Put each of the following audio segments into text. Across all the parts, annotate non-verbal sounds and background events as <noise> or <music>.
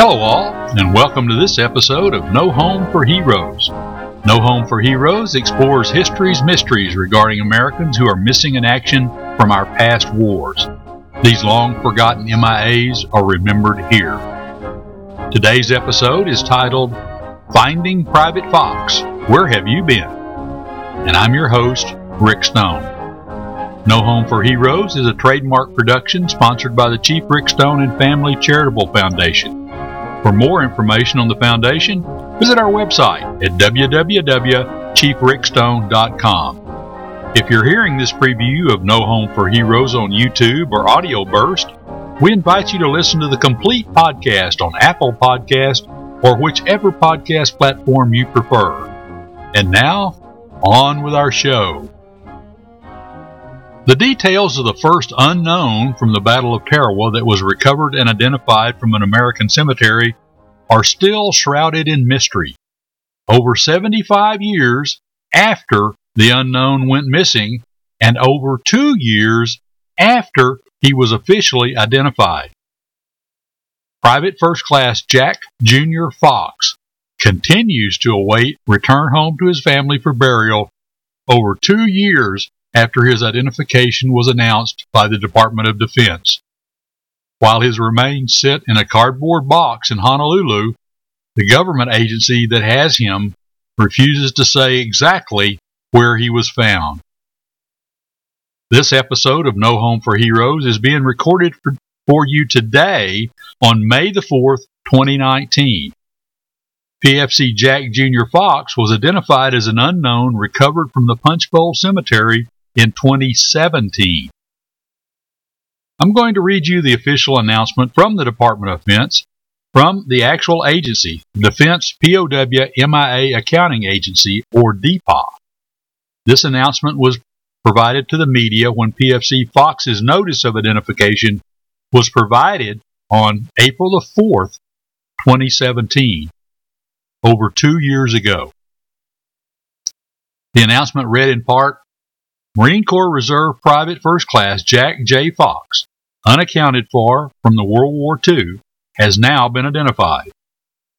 Hello, all, and welcome to this episode of No Home for Heroes. No Home for Heroes explores history's mysteries regarding Americans who are missing in action from our past wars. These long forgotten MIAs are remembered here. Today's episode is titled Finding Private Fox Where Have You Been? And I'm your host, Rick Stone. No Home for Heroes is a trademark production sponsored by the Chief Rick Stone and Family Charitable Foundation. For more information on the foundation, visit our website at www.chiefrickstone.com. If you're hearing this preview of No Home for Heroes on YouTube or Audioburst, we invite you to listen to the complete podcast on Apple Podcast or whichever podcast platform you prefer. And now, on with our show. The details of the first unknown from the Battle of Tarawa that was recovered and identified from an American cemetery are still shrouded in mystery. Over 75 years after the unknown went missing, and over two years after he was officially identified. Private First Class Jack Jr. Fox continues to await return home to his family for burial over two years after his identification was announced by the Department of Defense. While his remains sit in a cardboard box in Honolulu, the government agency that has him refuses to say exactly where he was found. This episode of No Home for Heroes is being recorded for, for you today on May the 4th, 2019. PFC Jack Jr. Fox was identified as an unknown recovered from the Punchbowl Cemetery in 2017. I'm going to read you the official announcement from the Department of Defense from the actual agency, Defense POW MIA Accounting Agency, or DPAA. This announcement was provided to the media when PFC Fox's notice of identification was provided on April the 4th, 2017, over two years ago. The announcement read in part Marine Corps Reserve Private First Class Jack J. Fox, unaccounted for from the World War II, has now been identified.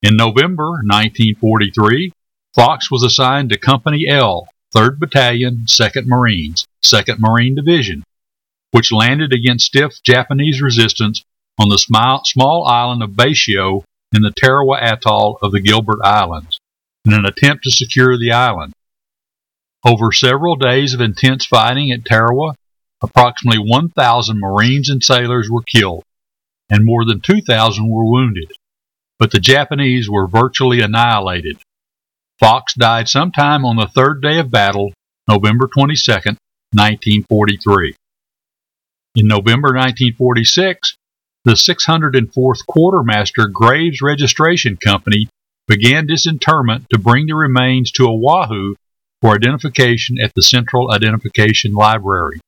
In November 1943, Fox was assigned to Company L, 3rd Battalion, 2nd Marines, 2nd Marine Division, which landed against stiff Japanese resistance on the small island of Betio in the Tarawa Atoll of the Gilbert Islands in an attempt to secure the island. Over several days of intense fighting at Tarawa, approximately 1,000 Marines and sailors were killed, and more than 2,000 were wounded. But the Japanese were virtually annihilated. Fox died sometime on the third day of battle, November 22, 1943. In November 1946, the 604th Quartermaster Graves Registration Company began disinterment to bring the remains to Oahu for identification at the Central Identification Library.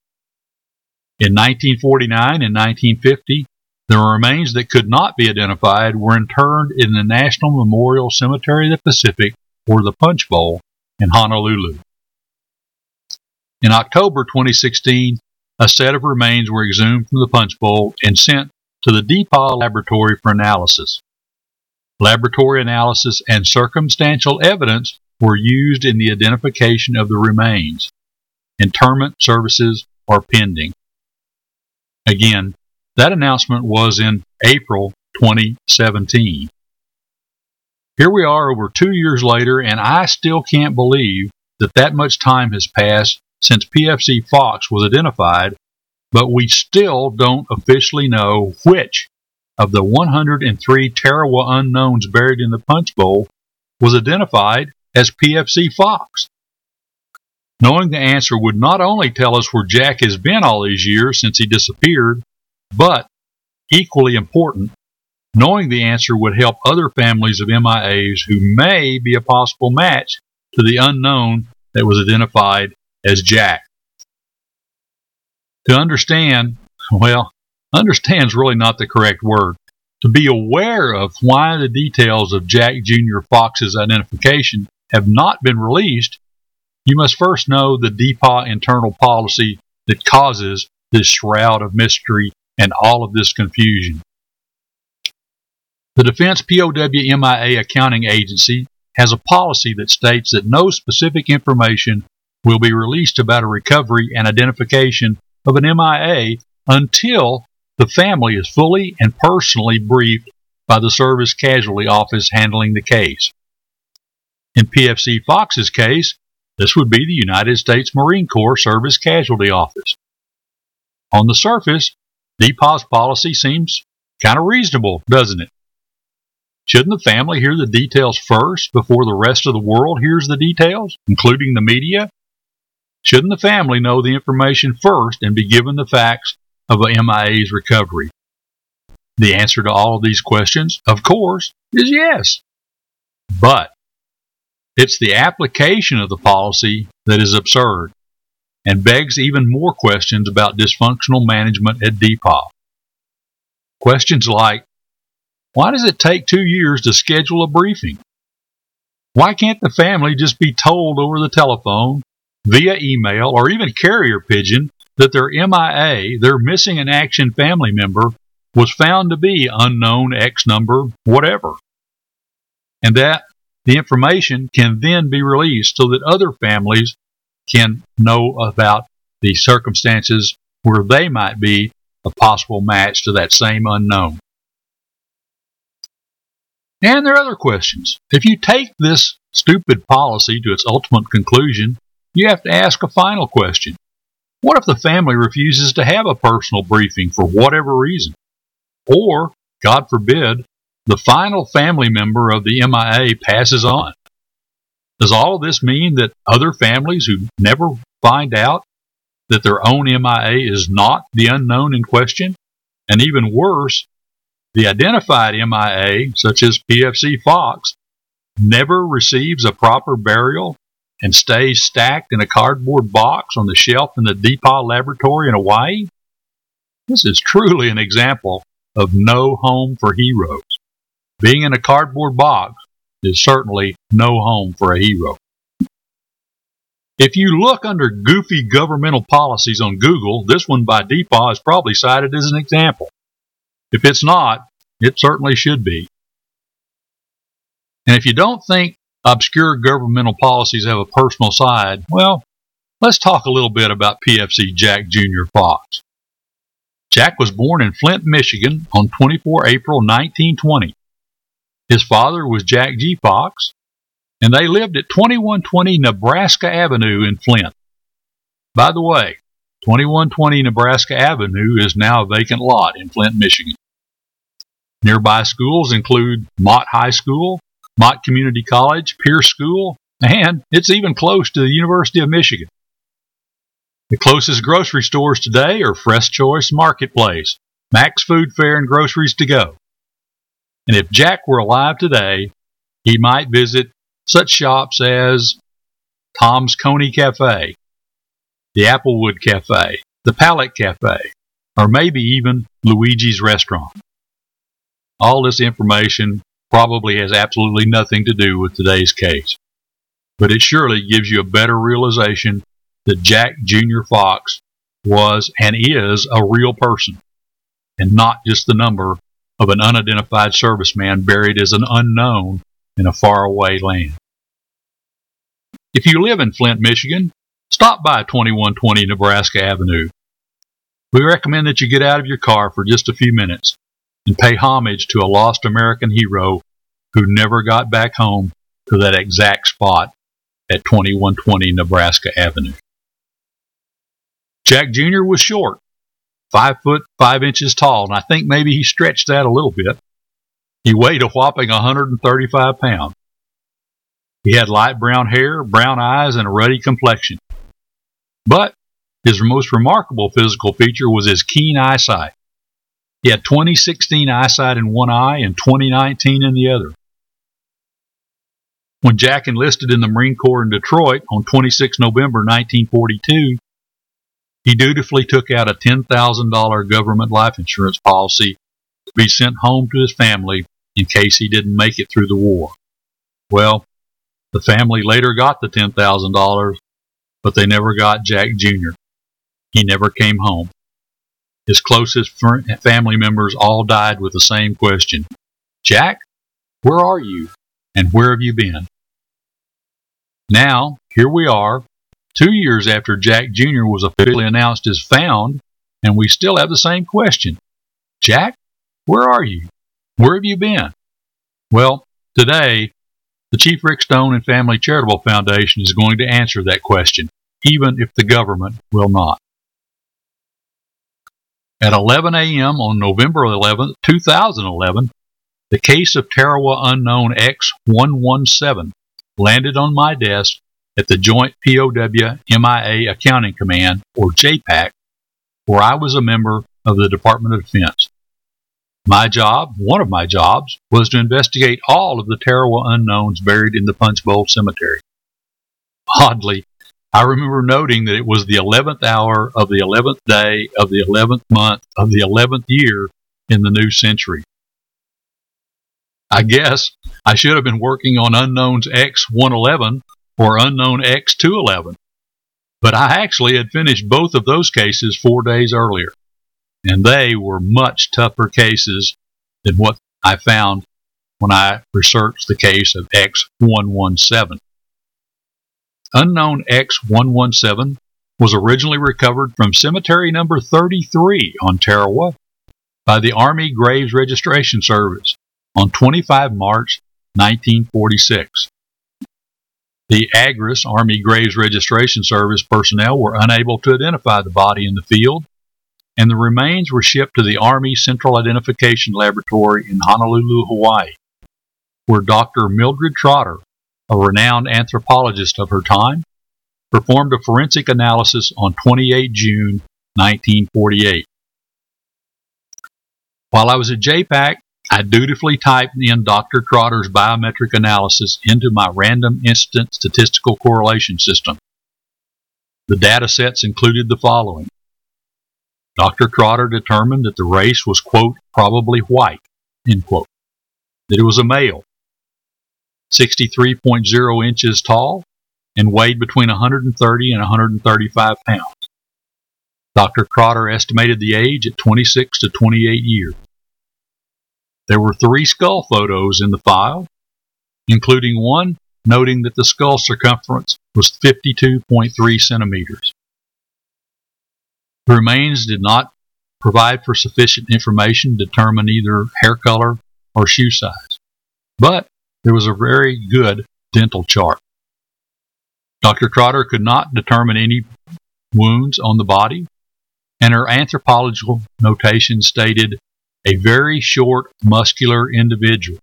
In 1949 and 1950, the remains that could not be identified were interred in the National Memorial Cemetery of the Pacific, or the Punch Bowl, in Honolulu. In October 2016, a set of remains were exhumed from the Punch Bowl and sent to the DPAA laboratory for analysis. Laboratory analysis and circumstantial evidence were used in the identification of the remains. Interment services are pending. Again, that announcement was in April 2017. Here we are over two years later, and I still can't believe that that much time has passed since PFC Fox was identified, but we still don't officially know which of the 103 Tarawa unknowns buried in the Punch Bowl was identified as PFC Fox. Knowing the answer would not only tell us where Jack has been all these years since he disappeared, but, equally important, knowing the answer would help other families of MIAs who may be a possible match to the unknown that was identified as Jack. To understand, well, understand is really not the correct word. To be aware of why the details of Jack Jr. Fox's identification have not been released, you must first know the DPAA internal policy that causes this shroud of mystery and all of this confusion. The Defense POW MIA Accounting Agency has a policy that states that no specific information will be released about a recovery and identification of an MIA until the family is fully and personally briefed by the Service Casualty Office handling the case. In PFC Fox's case, this would be the United States Marine Corps Service Casualty Office. On the surface, DPAA's policy seems kind of reasonable, doesn't it? Shouldn't the family hear the details first before the rest of the world hears the details, including the media? Shouldn't the family know the information first and be given the facts of a MIA's recovery? The answer to all of these questions, of course, is yes. But it's the application of the policy that is absurd and begs even more questions about dysfunctional management at DPAA. Questions like why does it take two years to schedule a briefing? Why can't the family just be told over the telephone, via email, or even carrier pigeon that their MIA, their missing in action family member, was found to be unknown X number, whatever? And that the information can then be released so that other families can know about the circumstances where they might be a possible match to that same unknown. And there are other questions. If you take this stupid policy to its ultimate conclusion, you have to ask a final question. What if the family refuses to have a personal briefing for whatever reason? Or, God forbid, the final family member of the MIA passes on. Does all of this mean that other families who never find out that their own MIA is not the unknown in question? And even worse, the identified MIA, such as PFC Fox, never receives a proper burial and stays stacked in a cardboard box on the shelf in the DPAA laboratory in Hawaii? This is truly an example of no home for heroes. Being in a cardboard box is certainly no home for a hero. If you look under goofy governmental policies on Google, this one by DPAA is probably cited as an example. If it's not, it certainly should be. And if you don't think obscure governmental policies have a personal side, well, let's talk a little bit about PFC Jack Jr. Fox. Jack was born in Flint, Michigan on 24 April 1920. His father was Jack G. Fox, and they lived at 2120 Nebraska Avenue in Flint. By the way, 2120 Nebraska Avenue is now a vacant lot in Flint, Michigan. Nearby schools include Mott High School, Mott Community College, Pierce School, and it's even close to the University of Michigan. The closest grocery stores today are Fresh Choice Marketplace, Max Food Fair, and Groceries to Go. And if Jack were alive today, he might visit such shops as Tom's Coney Cafe, the Applewood Cafe, the Palette Cafe, or maybe even Luigi's Restaurant. All this information probably has absolutely nothing to do with today's case, but it surely gives you a better realization that Jack Jr. Fox was and is a real person and not just the number of an unidentified serviceman buried as an unknown in a faraway land. If you live in Flint, Michigan, stop by 2120 Nebraska Avenue. We recommend that you get out of your car for just a few minutes and pay homage to a lost American hero who never got back home to that exact spot at 2120 Nebraska Avenue. Jack Jr. was short, five foot five inches tall, and I think maybe he stretched that a little bit. He weighed a whopping 135 pounds. He had light brown hair, brown eyes, and a ruddy complexion. But his most remarkable physical feature was his keen eyesight. He had 2016 eyesight in one eye and 2019 in the other. When Jack enlisted in the Marine Corps in Detroit on 26 November 1942, he dutifully took out a $10,000 government life insurance policy to be sent home to his family in case he didn't make it through the war. Well, the family later got the $10,000, but they never got Jack Jr. He never came home. His closest family members all died with the same question Jack, where are you? And where have you been? Now, here we are, two years after Jack Jr. was officially announced as found, and we still have the same question Jack, where are you? Where have you been? Well, today, the Chief Rick Stone and Family Charitable Foundation is going to answer that question, even if the government will not. At 11 a.m. on November 11, 2011, the case of Tarawa Unknown X117 landed on my desk at the Joint POW MIA Accounting Command, or JPAC, where I was a member of the Department of Defense. My job, one of my jobs, was to investigate all of the Tarawa unknowns buried in the Punch Bowl Cemetery. Oddly, I remember noting that it was the 11th hour of the 11th day of the 11th month of the 11th year in the new century. I guess I should have been working on Unknowns X111 or Unknown X211, but I actually had finished both of those cases four days earlier, and they were much tougher cases than what I found when I researched the case of X117. Unknown X117 was originally recovered from cemetery number 33 on Tarawa by the Army Graves Registration Service on 25 March 1946. The AGRS Army Graves Registration Service personnel were unable to identify the body in the field, and the remains were shipped to the Army Central Identification Laboratory in Honolulu, Hawaii, where Dr. Mildred Trotter, a renowned anthropologist of her time, performed a forensic analysis on 28 June 1948. While I was at JPAC, I dutifully typed in Dr. Trotter's biometric analysis into my random instant statistical correlation system. The data sets included the following. Dr. Trotter determined that the race was, quote, probably white, end quote, that it was a male, 63.0 inches tall, and weighed between 130 and 135 pounds. Dr. Trotter estimated the age at 26 to 28 years. There were three skull photos in the file, including one noting that the skull circumference was 52.3 centimeters. The remains did not provide for sufficient information to determine either hair color or shoe size, but there was a very good dental chart. Dr. Trotter could not determine any wounds on the body, and her anthropological notation stated a very short, muscular individual.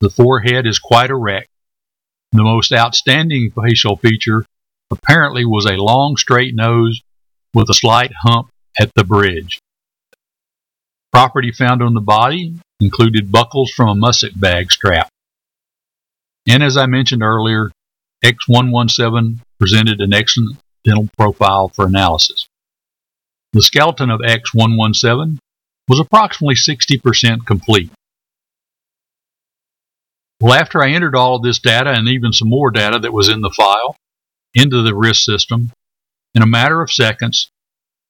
The forehead is quite erect. The most outstanding facial feature apparently was a long, straight nose with a slight hump at the bridge. Property found on the body included buckles from a musette bag strap. And as I mentioned earlier, X117 presented an excellent dental profile for analysis. The skeleton of X117 was approximately 60% complete. Well, after I entered all of this data and even some more data that was in the file into the RIS system, in a matter of seconds,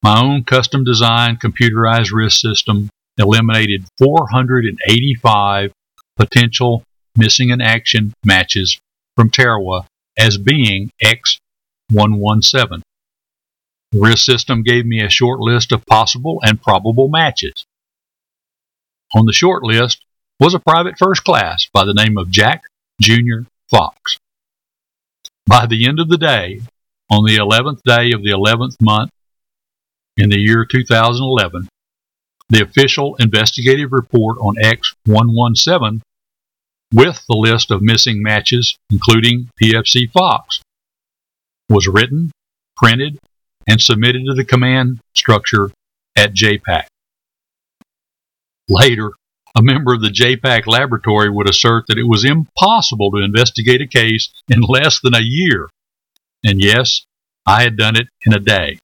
my own custom designed computerized RIS system eliminated 485 potential missing in action matches from Tarawa as being X117. The RIS system gave me a short list of possible and probable matches. On the short list was a private first class by the name of Jack Jr. Fox. By the end of the day, on the 11th day of the 11th month in the year 2011, the official investigative report on X117 with the list of missing matches, including PFC Fox, was written, printed, and submitted to the command structure at JPAC. Later, a member of the JPAC laboratory would assert that it was impossible to investigate a case in less than a year. And yes, I had done it in a day,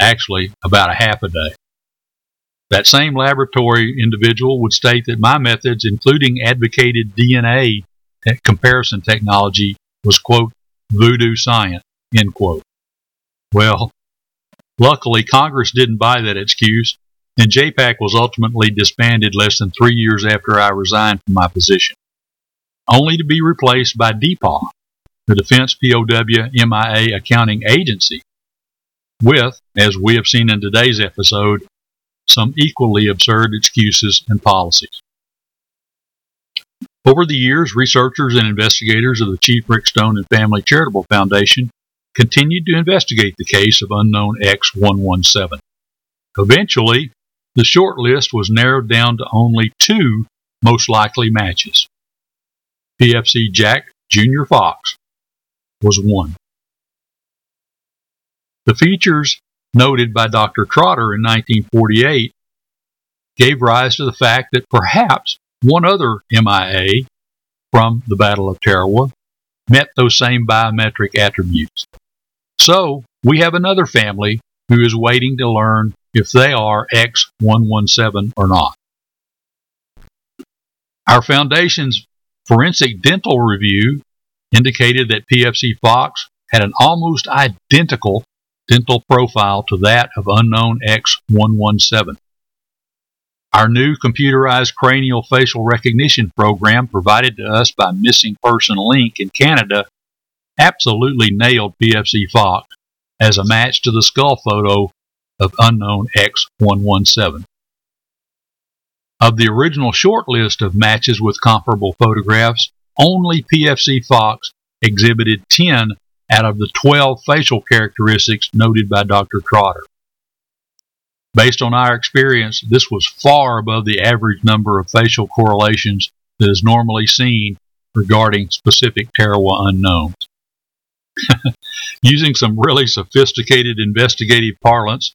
actually, about a half a day. That same laboratory individual would state that my methods, including advocated DNA comparison technology, was, quote, voodoo science, end quote. Well, luckily, Congress didn't buy that excuse and JPAC was ultimately disbanded less than three years after I resigned from my position, only to be replaced by DPAA, the Defense POW MIA Accounting Agency, with, as we have seen in today's episode, some equally absurd excuses and policies. Over the years, researchers and investigators of the Chief Rick Stone and Family Charitable Foundation continued to investigate the case of unknown X117. Eventually, the short list was narrowed down to only two most likely matches. PFC Jack Jr. Fox was one. The features noted by Dr. Trotter in 1948 gave rise to the fact that perhaps one other MIA from the Battle of Tarawa met those same biometric attributes. So, we have another family who is waiting to learn if they are X117 or not. Our Foundation's forensic dental review indicated that PFC Fox had an almost identical dental profile to that of unknown X117. Our new computerized cranial facial recognition program provided to us by Missing Person Link in Canada absolutely nailed PFC Fox as a match to the skull photo of unknown X117. Of the original short list of matches with comparable photographs, only PFC Fox exhibited 10 out of the 12 facial characteristics noted by Dr. Trotter. Based on our experience, this was far above the average number of facial correlations that is normally seen regarding specific Tarawa unknowns. Using some really sophisticated investigative parlance,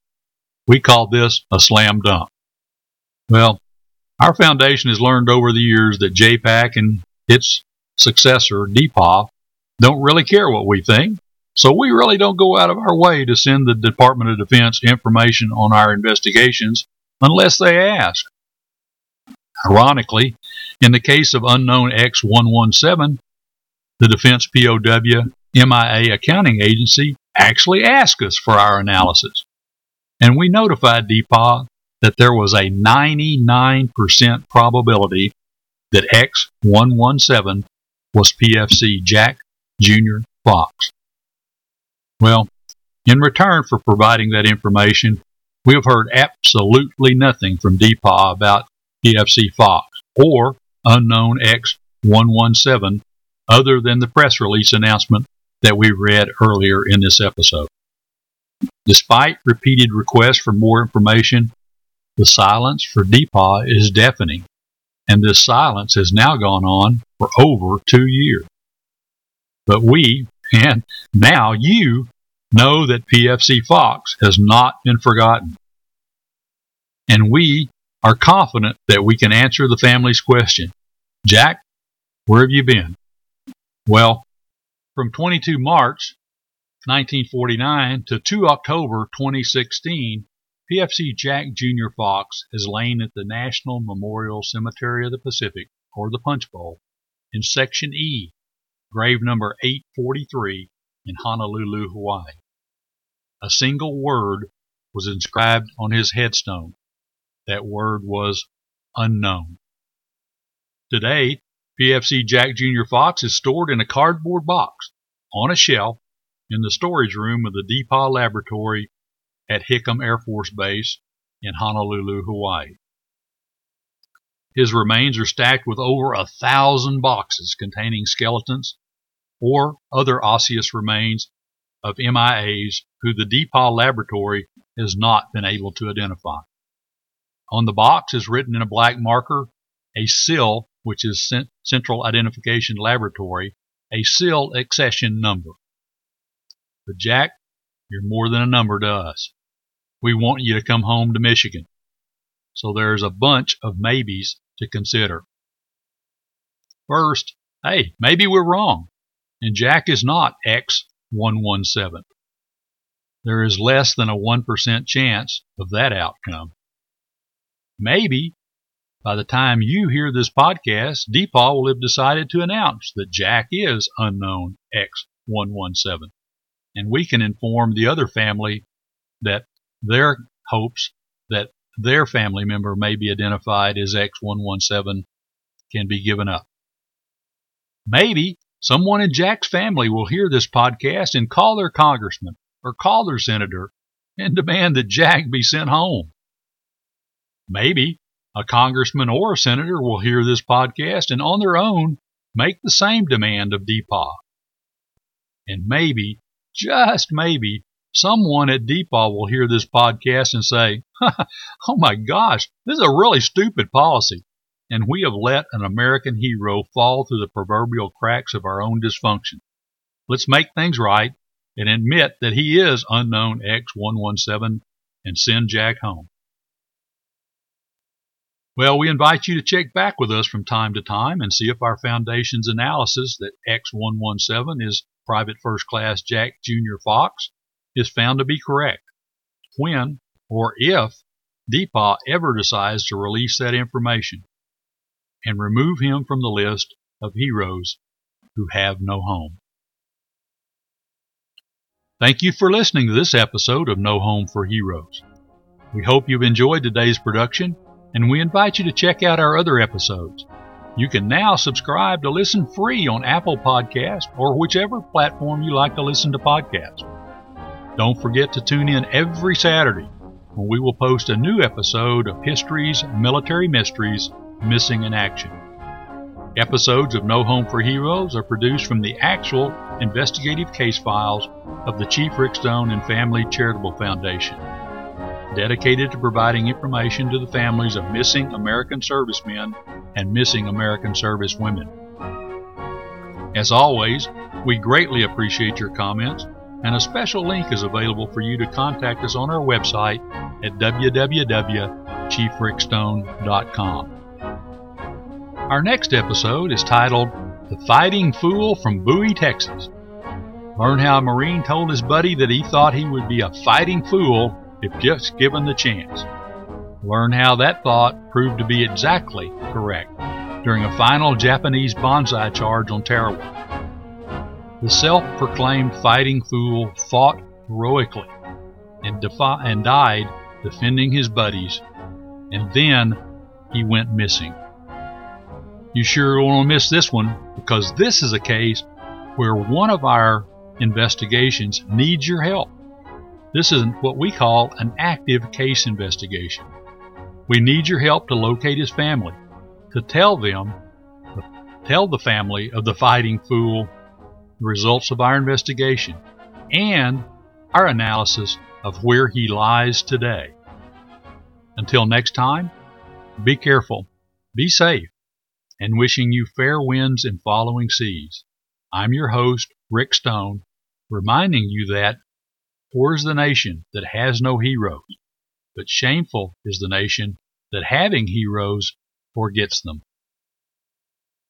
we call this a slam dunk. Well, our foundation has learned over the years that JPAC and its successor, DPAA, don't really care what we think. So we really don't go out of our way to send the Department of Defense information on our investigations unless they ask. Ironically, in the case of unknown X117, the Defense POW MIA accounting agency actually asked us for our analysis. And we notified DPAA that there was a 99% probability that X117 was PFC Jack Jr. Fox. Well, in return for providing that information, we have heard absolutely nothing from DPAA about PFC Fox or unknown X117 other than the press release announcement that we read earlier in this episode. Despite repeated requests for more information, the silence for DPAA is deafening, and this silence has now gone on for over two years. But we, and now you, Know that PFC Fox has not been forgotten. And we are confident that we can answer the family's question Jack, where have you been? Well, from 22 March 1949 to 2 October 2016, PFC Jack Jr. Fox has lain at the National Memorial Cemetery of the Pacific, or the Punch Bowl, in Section E, grave number 843 in Honolulu, Hawaii. A single word was inscribed on his headstone. That word was unknown. Today, PFC Jack Jr. Fox is stored in a cardboard box on a shelf in the storage room of the DPAA laboratory at Hickam Air Force Base in Honolulu, Hawaii. His remains are stacked with over a thousand boxes containing skeletons or other osseous remains of MIAs who the DPAA laboratory has not been able to identify. On the box is written in a black marker a CIL, which is Central Identification Laboratory, a CIL accession number. But Jack, you're more than a number to us. We want you to come home to Michigan. So there's a bunch of maybes to consider. First, hey, maybe we're wrong, and Jack is not X 117. There is less than a 1% chance of that outcome. Maybe by the time you hear this podcast, DPAA will have decided to announce that Jack is unknown X117, and we can inform the other family that their hopes that their family member may be identified as X117 can be given up. Maybe someone in Jack's family will hear this podcast and call their congressman or call their senator and demand that Jack be sent home. Maybe a congressman or a senator will hear this podcast and on their own make the same demand of DPAA. And maybe, just maybe, someone at DPAA will hear this podcast and say, <laughs> oh my gosh, this is a really stupid policy. And we have let an American hero fall through the proverbial cracks of our own dysfunction. Let's make things right and admit that he is unknown X117 and send Jack home. Well, we invite you to check back with us from time to time and see if our Foundation's analysis that X117 is Private First Class Jack Jr. Fox is found to be correct. When or if DPAA ever decides to release that information and remove him from the list of heroes who have no home. Thank you for listening to this episode of No Home for Heroes. We hope you've enjoyed today's production, and we invite you to check out our other episodes. You can now subscribe to listen free on Apple Podcast or whichever platform you like to listen to podcasts. Don't forget to tune in every Saturday when we will post a new episode of History's Military Mysteries Missing in Action. Episodes of No Home for Heroes are produced from the actual investigative case files of the Chief Rick Stone and Family Charitable Foundation, dedicated to providing information to the families of missing American servicemen and missing American servicewomen. As always, we greatly appreciate your comments, and a special link is available for you to contact us on our website at www.chiefrickstone.com. Our next episode is titled The Fighting Fool from Bowie, Texas. Learn how a Marine told his buddy that he thought he would be a fighting fool if just given the chance. Learn how that thought proved to be exactly correct during a final Japanese banzai charge on Tarawa. The self proclaimed fighting fool fought heroically and, defi- and died defending his buddies, and then he went missing. You sure won't miss this one because this is a case where one of our investigations needs your help. This is what we call an active case investigation. We need your help to locate his family, to tell them, tell the family of the fighting fool the results of our investigation and our analysis of where he lies today. Until next time, be careful, be safe, and wishing you fair winds and following seas. I'm your host, Rick Stone, reminding you that poor is the nation that has no heroes, but shameful is the nation that having heroes forgets them.